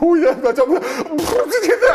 오야 나 정말 무슨 짓을